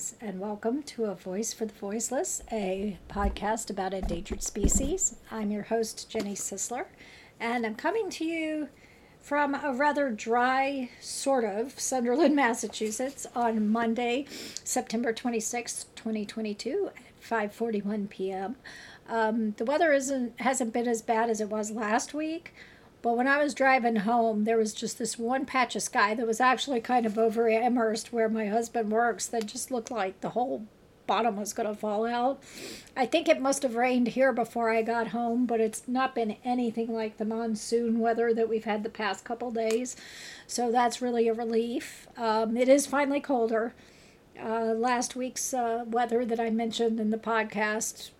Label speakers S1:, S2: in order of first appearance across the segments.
S1: Greetings and welcome to A Voice for the Voiceless, a podcast about endangered species. I'm your host, Jenny Sisler, and I'm coming to you from a rather dry, sort of, Sunderland, Massachusetts on Monday, September 26, 2022 at 5.41 p.m. Um, the weather isn't hasn't been as bad as it was last week, but when I was driving home, there was just this one patch of sky that was actually kind of over Amherst where my husband works that just looked like the whole bottom was going to fall out. I think it must have rained here before I got home, but it's not been anything like the monsoon weather that we've had the past couple days. So that's really a relief. Um, it is finally colder. Uh, last week's uh, weather that I mentioned in the podcast,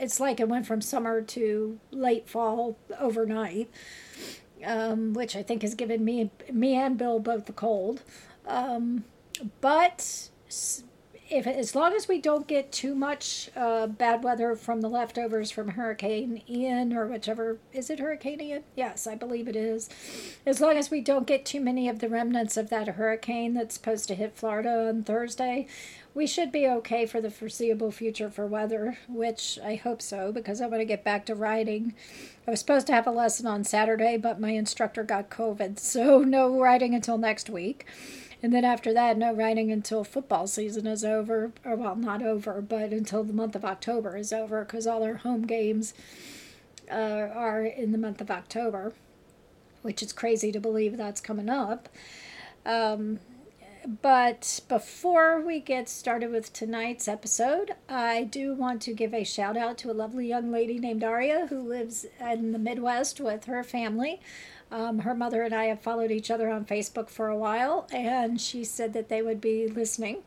S1: it's like it went from summer to late fall overnight um, which I think has given me me and Bill both the cold. Um, but if as long as we don't get too much uh, bad weather from the leftovers from Hurricane Ian or whichever is it Hurricane Ian? Yes, I believe it is. As long as we don't get too many of the remnants of that hurricane that's supposed to hit Florida on Thursday, we should be okay for the foreseeable future for weather, which I hope so because I want to get back to riding. I was supposed to have a lesson on Saturday, but my instructor got COVID, so no riding until next week. And then after that, no writing until football season is over, or well, not over, but until the month of October is over because all our home games uh, are in the month of October, which is crazy to believe that's coming up. Um, but before we get started with tonight's episode, I do want to give a shout out to a lovely young lady named Aria who lives in the Midwest with her family. Um, her mother and I have followed each other on Facebook for a while, and she said that they would be listening.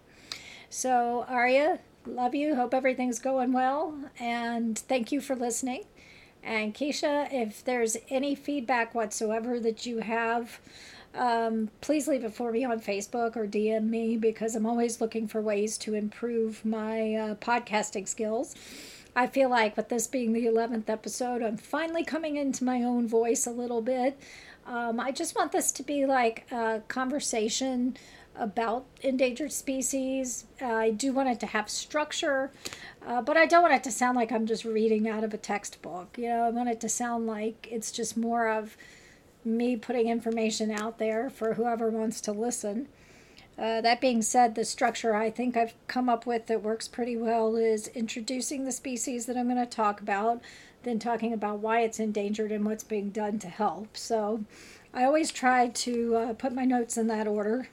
S1: So, Aria, love you. Hope everything's going well, and thank you for listening. And Keisha, if there's any feedback whatsoever that you have, um, please leave it for me on Facebook or DM me because I'm always looking for ways to improve my uh, podcasting skills. I feel like with this being the 11th episode, I'm finally coming into my own voice a little bit. Um, I just want this to be like a conversation about endangered species. Uh, I do want it to have structure, uh, but I don't want it to sound like I'm just reading out of a textbook. You know, I want it to sound like it's just more of me putting information out there for whoever wants to listen. Uh, that being said, the structure I think I've come up with that works pretty well is introducing the species that I'm going to talk about, then talking about why it's endangered and what's being done to help. So I always try to uh, put my notes in that order,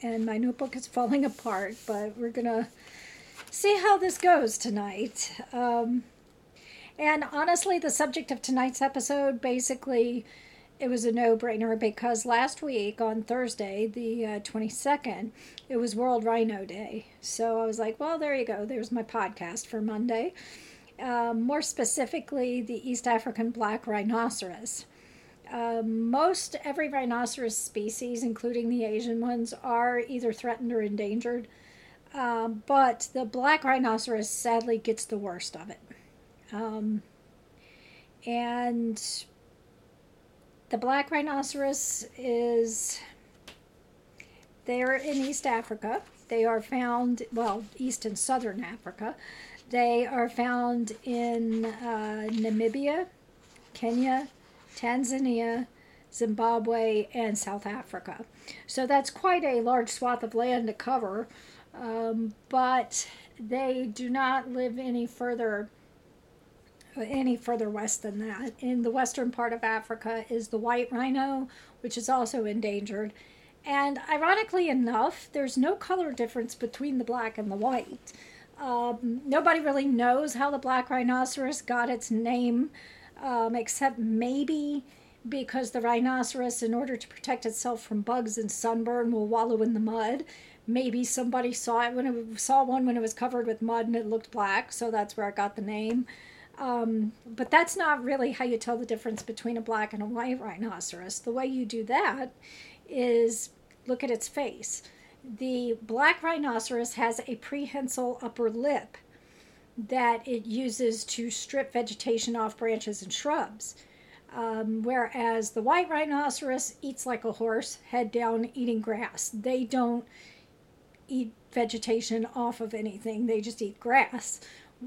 S1: and my notebook is falling apart, but we're going to see how this goes tonight. Um, and honestly, the subject of tonight's episode basically it was a no brainer because last week on Thursday, the uh, 22nd, it was World Rhino Day. So I was like, well, there you go. There's my podcast for Monday. Um, more specifically, the East African black rhinoceros. Uh, most every rhinoceros species, including the Asian ones, are either threatened or endangered. Um, but the black rhinoceros sadly gets the worst of it. Um, and the black rhinoceros is they're in East Africa. They are found, well, East and Southern Africa. They are found in uh, Namibia, Kenya, Tanzania, Zimbabwe, and South Africa. So that's quite a large swath of land to cover, um, but they do not live any further any further west than that. In the western part of Africa is the white rhino, which is also endangered. And ironically enough, there's no color difference between the black and the white. Um, nobody really knows how the black rhinoceros got its name, um, except maybe because the rhinoceros, in order to protect itself from bugs and sunburn, will wallow in the mud. Maybe somebody saw it when it saw one when it was covered with mud and it looked black, so that's where it got the name. Um, but that's not really how you tell the difference between a black and a white rhinoceros. The way you do that is look at its face. The black rhinoceros has a prehensile upper lip that it uses to strip vegetation off branches and shrubs. Um, whereas the white rhinoceros eats like a horse, head down, eating grass. They don't eat vegetation off of anything. They just eat grass.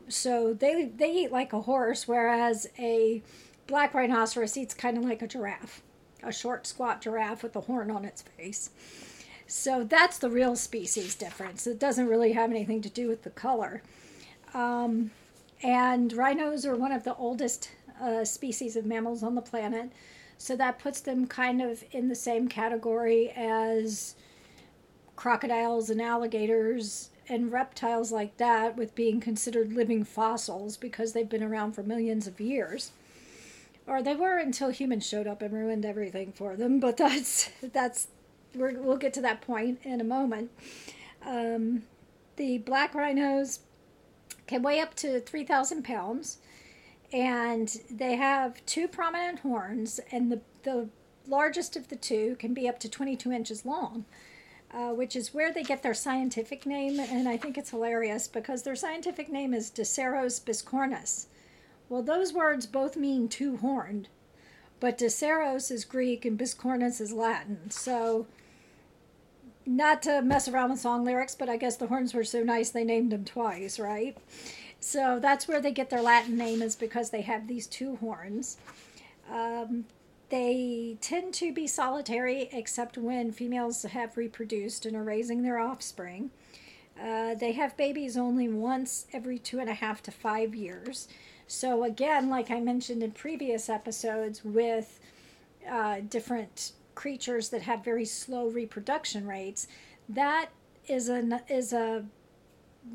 S1: So they they eat like a horse, whereas a black rhinoceros eats kind of like a giraffe, a short, squat giraffe with a horn on its face. So that's the real species difference. It doesn't really have anything to do with the color. Um, and rhinos are one of the oldest uh, species of mammals on the planet. So that puts them kind of in the same category as crocodiles and alligators and reptiles like that, with being considered living fossils because they've been around for millions of years. Or they were until humans showed up and ruined everything for them. But that's that's we will get to that point in a moment. Um, the black rhinos can weigh up to 3,000 pounds, and they have two prominent horns, and the, the largest of the two can be up to 22 inches long. Uh, which is where they get their scientific name, and I think it's hilarious because their scientific name is Diceros biscornus. Well, those words both mean two horned, but Diceros is Greek and biscornus is Latin. So not to mess around with song lyrics, but I guess the horns were so nice they named them twice, right? So that's where they get their Latin name, is because they have these two horns. Um, they tend to be solitary except when females have reproduced and are raising their offspring. Uh, they have babies only once every two and a half to five years. So, again, like I mentioned in previous episodes, with uh, different creatures that have very slow reproduction rates, that is a is a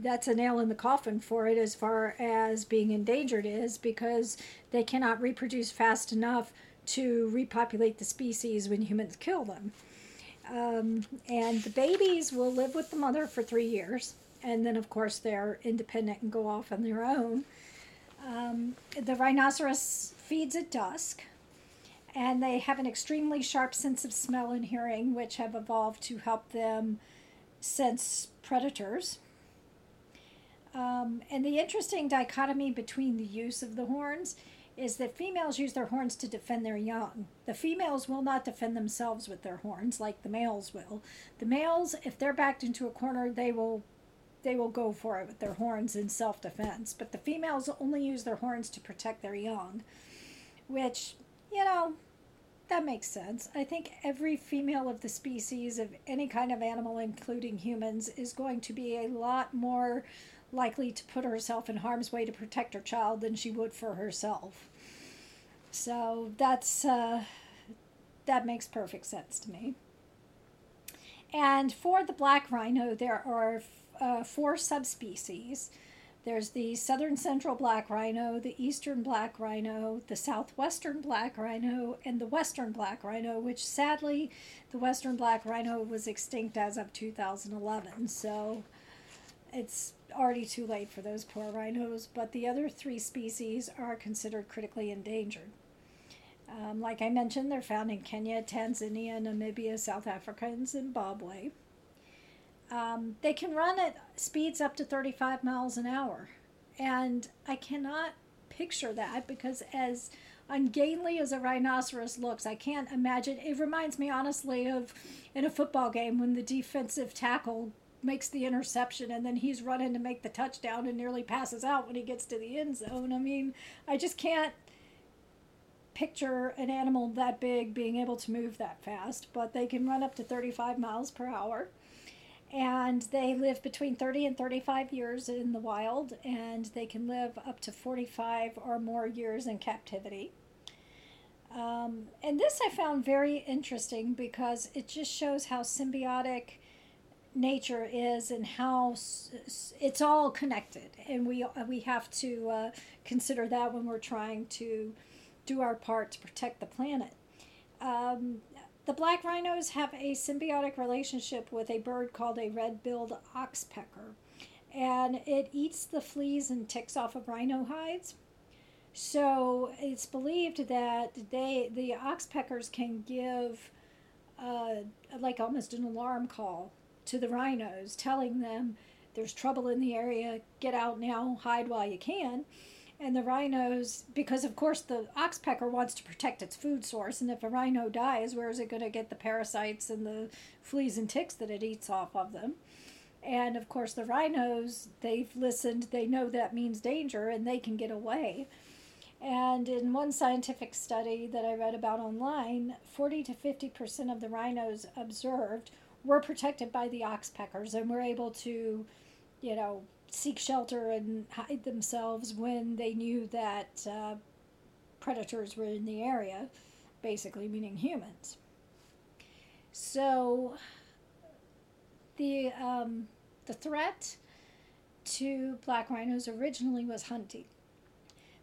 S1: that's a nail in the coffin for it as far as being endangered is because they cannot reproduce fast enough to repopulate the species when humans kill them. Um, and the babies will live with the mother for three years, and then, of course, they're independent and go off on their own. Um, the rhinoceros feeds at dusk, and they have an extremely sharp sense of smell and hearing, which have evolved to help them sense predators. Um, and the interesting dichotomy between the use of the horns is that females use their horns to defend their young. The females will not defend themselves with their horns like the males will. The males, if they're backed into a corner, they will they will go for it with their horns in self-defense. But the females only use their horns to protect their young, which you know, that makes sense. I think every female of the species of any kind of animal, including humans, is going to be a lot more likely to put herself in harm's way to protect her child than she would for herself. So that's uh, that makes perfect sense to me. And for the black rhino, there are uh, four subspecies. There's the southern central black rhino, the eastern black rhino, the southwestern black rhino, and the western black rhino, which sadly, the western black rhino was extinct as of 2011. So it's already too late for those poor rhinos, but the other three species are considered critically endangered. Um, like I mentioned, they're found in Kenya, Tanzania, Namibia, South Africa, and Zimbabwe. Um, they can run at speeds up to 35 miles an hour. And I cannot picture that because, as ungainly as a rhinoceros looks, I can't imagine. It reminds me, honestly, of in a football game when the defensive tackle makes the interception and then he's running to make the touchdown and nearly passes out when he gets to the end zone. I mean, I just can't picture an animal that big being able to move that fast, but they can run up to 35 miles per hour and they live between 30 and 35 years in the wild and they can live up to 45 or more years in captivity um, and this i found very interesting because it just shows how symbiotic nature is and how it's all connected. And we we have to uh, consider that when we're trying to do our part to protect the planet. Um, the black rhinos have a symbiotic relationship with a bird called a red-billed oxpecker, and it eats the fleas and ticks off of rhino hides. So it's believed that they the oxpeckers can give uh, like almost an alarm call to the rhinos, telling them there's trouble in the area, get out now, hide while you can. And the rhinos because of course the oxpecker wants to protect its food source and if a rhino dies where is it going to get the parasites and the fleas and ticks that it eats off of them? And of course, the rhinos, they've listened, they know that means danger, and they can get away. And in one scientific study that I read about online, 40 to 50% of the rhinos observed were protected by the oxpeckers and were able to, you know, seek shelter and hide themselves when they knew that uh, predators were in the area, basically meaning humans. So the um, the threat to black rhinos originally was hunting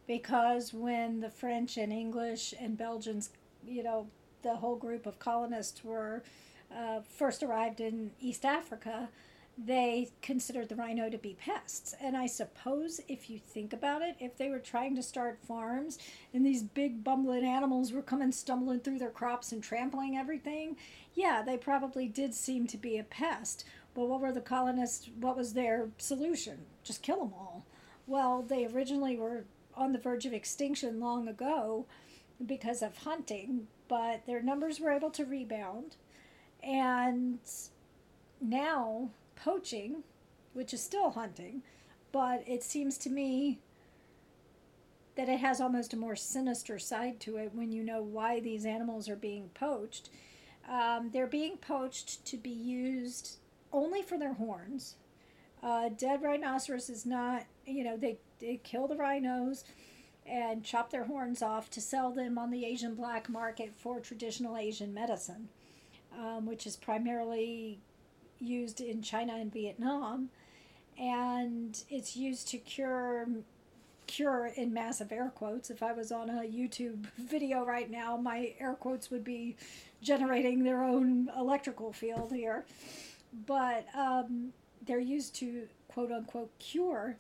S1: because when the French and English and Belgians, you know, the whole group of colonists were uh, first arrived in East Africa, they considered the rhino to be pests. And I suppose if you think about it, if they were trying to start farms and these big bumbling animals were coming stumbling through their crops and trampling everything, yeah, they probably did seem to be a pest. But what were the colonists, what was their solution? Just kill them all. Well, they originally were on the verge of extinction long ago because of hunting, but their numbers were able to rebound. And now poaching, which is still hunting, but it seems to me that it has almost a more sinister side to it when you know why these animals are being poached. Um, they're being poached to be used only for their horns. Uh, dead rhinoceros is not, you know, they, they kill the rhinos and chop their horns off to sell them on the Asian black market for traditional Asian medicine, um, which is primarily used in China and Vietnam. And it's used to cure cure in massive air quotes. If I was on a YouTube video right now, my air quotes would be generating their own electrical field here. But um, they're used to quote unquote cure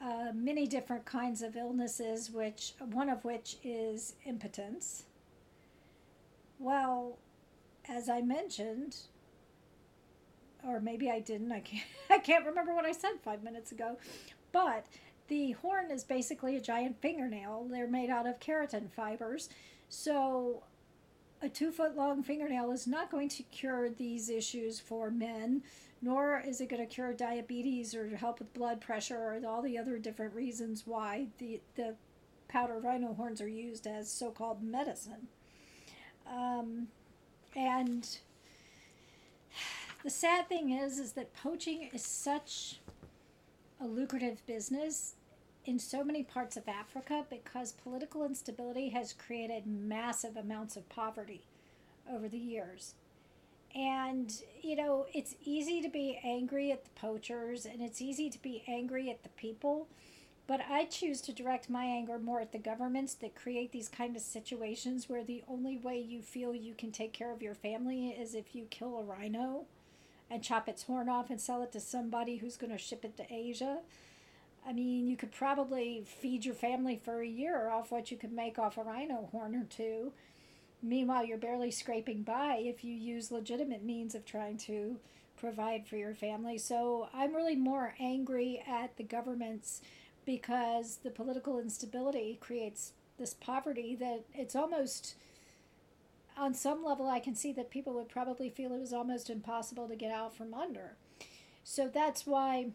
S1: uh, many different kinds of illnesses, which one of which is impotence. Well, as I mentioned, or maybe I didn't. I can't. I can't remember what I said five minutes ago, but the horn is basically a giant fingernail. They're made out of keratin fibers, so a two foot long fingernail is not going to cure these issues for men, nor is it going to cure diabetes or help with blood pressure or all the other different reasons why the, the rhino horns are used as so called medicine. Um, and the sad thing is, is that poaching is such a lucrative business in so many parts of Africa because political instability has created massive amounts of poverty over the years. And, you know, it's easy to be angry at the poachers and it's easy to be angry at the people, but I choose to direct my anger more at the governments that create these kind of situations where the only way you feel you can take care of your family is if you kill a rhino and chop its horn off and sell it to somebody who's going to ship it to Asia. I mean, you could probably feed your family for a year off what you could make off a rhino horn or two. Meanwhile, you're barely scraping by if you use legitimate means of trying to provide for your family. So I'm really more angry at the governments because the political instability creates this poverty that it's almost on some level I can see that people would probably feel it was almost impossible to get out from under. So that's why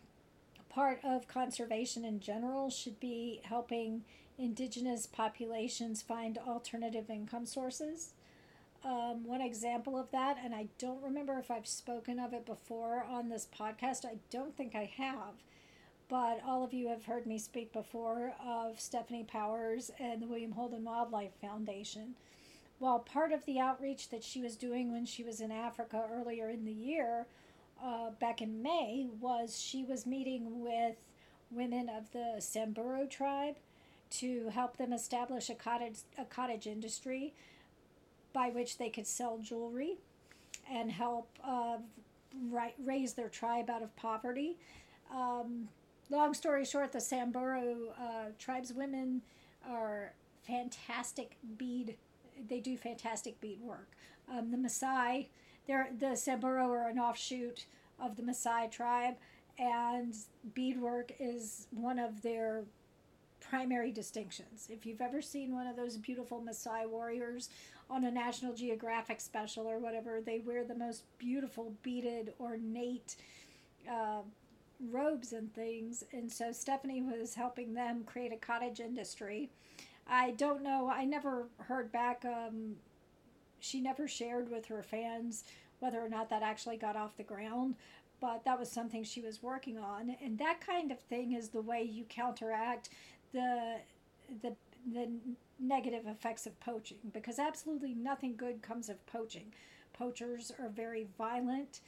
S1: part of conservation in general should be helping indigenous populations find alternative income sources. Um, one example of that, and I don't remember if I've spoken of it before on this podcast, I don't think I have, but all of you have heard me speak before of Stefanie Powers and the William Holden Wildlife Foundation. While part of the outreach that she was doing when she was in Africa earlier in the year uh, back in May was she was meeting with women of the Samburu tribe to help them establish a cottage a cottage industry by which they could sell jewelry and help uh, raise their tribe out of poverty. Um, long story short, the Samburu uh, tribes women are fantastic bead. They do fantastic bead work. Um, the Maasai they're, the Samburu are an offshoot of the Maasai tribe, and beadwork is one of their primary distinctions. If you've ever seen one of those beautiful Maasai warriors on a National Geographic special or whatever, they wear the most beautiful beaded, ornate uh, robes and things. And so Stefanie was helping them create a cottage industry. I don't know, I never heard back. Um, she never shared with her fans whether or not that actually got off the ground, but that was something she was working on. And that kind of thing is the way you counteract the the the negative effects of poaching because absolutely nothing good comes of poaching. Poachers are very violent.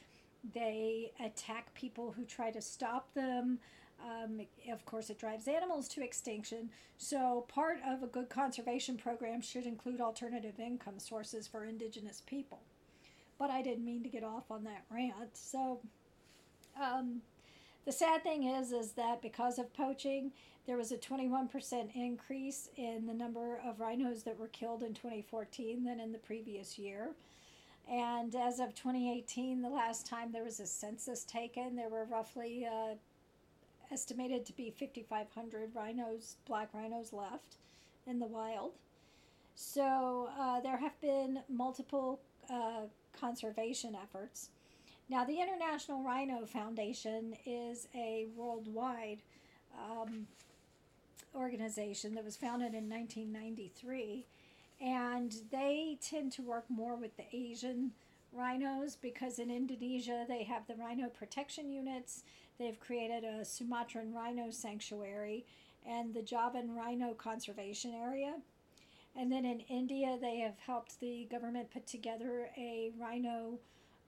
S1: They attack people who try to stop them. Um, of course, it drives animals to extinction. So, part of a good conservation program should include alternative income sources for indigenous people. But I didn't mean to get off on that rant. So, um, the sad thing is, is that because of poaching, there was a 21% increase in the number of rhinos that were killed in 2014 than in the previous year. And as of 2018, the last time there was a census taken, there were roughly uh, estimated to be 5,500 rhinos, black rhinos left in the wild. So uh, there have been multiple uh, conservation efforts. Now, the International Rhino Foundation is a worldwide um, organization that was founded in 1993, and they tend to work more with the Asian rhinos because in Indonesia they have the rhino protection units. They've created a Sumatran rhino sanctuary and the Javan rhino conservation area. And then in India, they have helped the government put together a rhino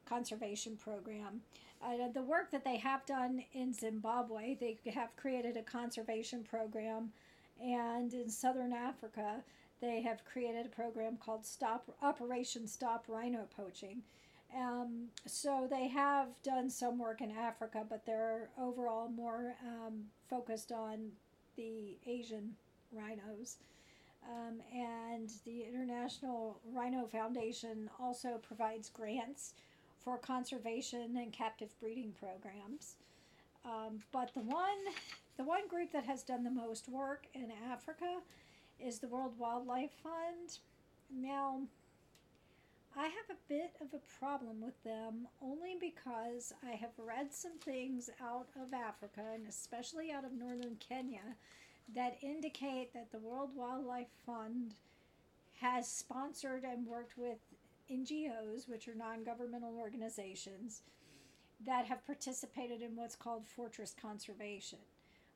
S1: conservation program. Uh, the work that they have done in Zimbabwe, they have created a conservation program, and in southern Africa, they have created a program called Stop Operation Stop Rhino Poaching. Um, so they have done some work in Africa, but they're overall more um, focused on the Asian rhinos. Um, and the International Rhino Foundation also provides grants for conservation and captive breeding programs. Um, but the one, the one group that has done the most work in Africa is the World Wildlife Fund. Now, I have a bit of a problem with them only because I have read some things out of Africa and especially out of northern Kenya that indicate that the World Wildlife Fund has sponsored and worked with NGOs, which are non governmental organizations, that have participated in what's called fortress conservation,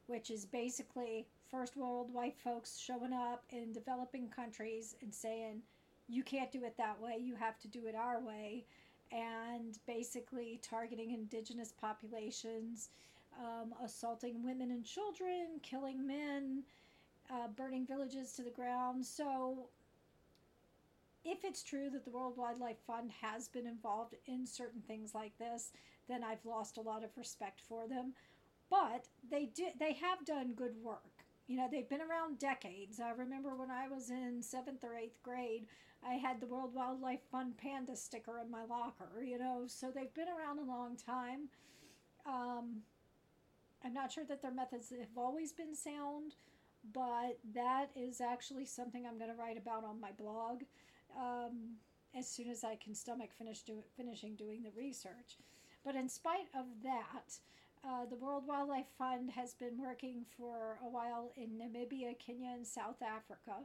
S1: which is basically first world white folks showing up in developing countries and saying, you can't do it that way, you have to do it our way, and basically targeting indigenous populations, um, assaulting women and children, killing men, uh, burning villages to the ground. So if it's true that the World Wildlife Fund has been involved in certain things like this, then I've lost a lot of respect for them. But they did they have done good work. You know, they've been around decades. I remember when I was in seventh or eighth grade, I had the World Wildlife Fund panda sticker in my locker, you know, so they've been around a long time. Um, I'm not sure that their methods have always been sound, but that is actually something I'm going to write about on my blog um, as soon as I can stomach finish do, finishing doing the research. But in spite of that, uh, the World Wildlife Fund has been working for a while in Namibia, Kenya, and South Africa.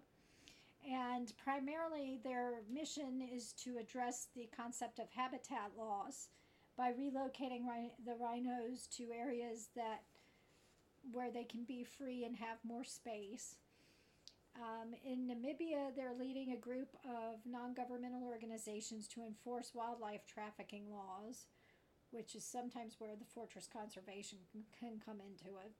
S1: And primarily, their mission is to address the concept of habitat loss by relocating the rhinos to areas that where they can be free and have more space. Um, in Namibia, they're leading a group of non governmental organizations to enforce wildlife trafficking laws, which is sometimes where the fortress conservation can come into it.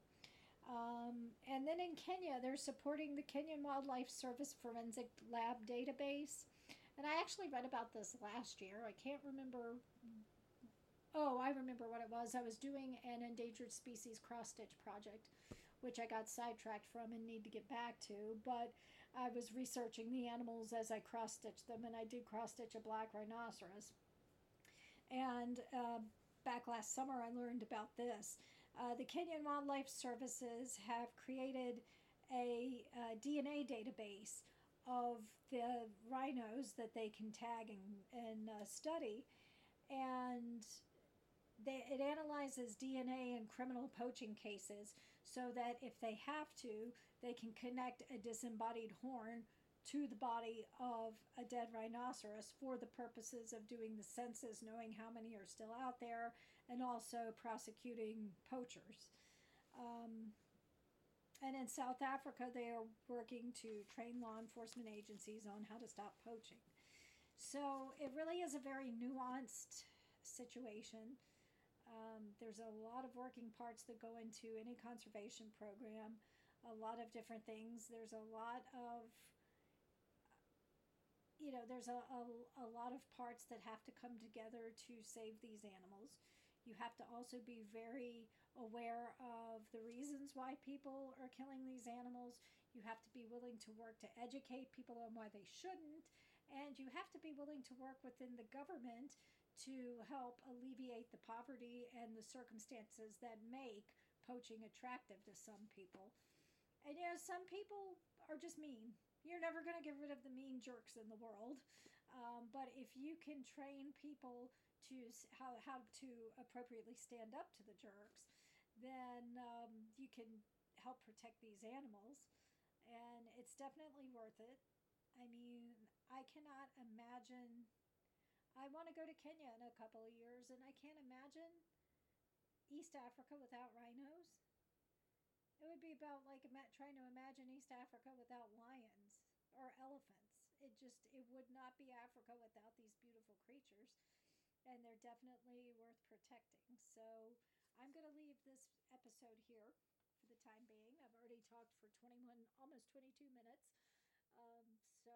S1: Um, and then in Kenya, they're supporting the Kenyan Wildlife Service Forensic Lab database. And I actually read about this last year. I can't remember. Oh, I remember what it was. I was doing an endangered species cross stitch project which I got sidetracked from and need to get back to. But I was researching the animals as I cross stitched them, and I did cross stitch a black rhinoceros. And uh, back last summer, I learned about this. Uh, the Kenyan Wildlife Services have created a, a DNA database of the rhinos that they can tag and, and uh, study. And they, it analyzes DNA in criminal poaching cases so that if they have to, they can connect a disembodied horn to the body of a dead rhinoceros for the purposes of doing the census, knowing how many are still out there, and also prosecuting poachers. Um, and in South Africa, they are working to train law enforcement agencies on how to stop poaching. So it really is a very nuanced situation. Um, there's a lot of working parts that go into any conservation program, a lot of different things. There's a lot of, you know, there's a, a, a lot of parts that have to come together to save these animals. You have to also be very aware of the reasons why people are killing these animals. You have to be willing to work to educate people on why they shouldn't. And you have to be willing to work within the government to help alleviate the poverty and the circumstances that make poaching attractive to some people. And you know, some people are just mean. You're never going to get rid of the mean jerks in the world. Um, but if you can train people to how, how to appropriately stand up to the jerks, then um, you can help protect these animals. And it's definitely worth it. I mean, I cannot imagine I want to go to Kenya in a couple of years, and I can't imagine East Africa without rhinos. It would be about like trying to imagine East Africa without lions or elephants. It just it would not be Africa without these beautiful creatures, and they're definitely worth protecting. So I'm going to leave this episode here for the time being. I've already talked for 21, almost 22 minutes. Um, so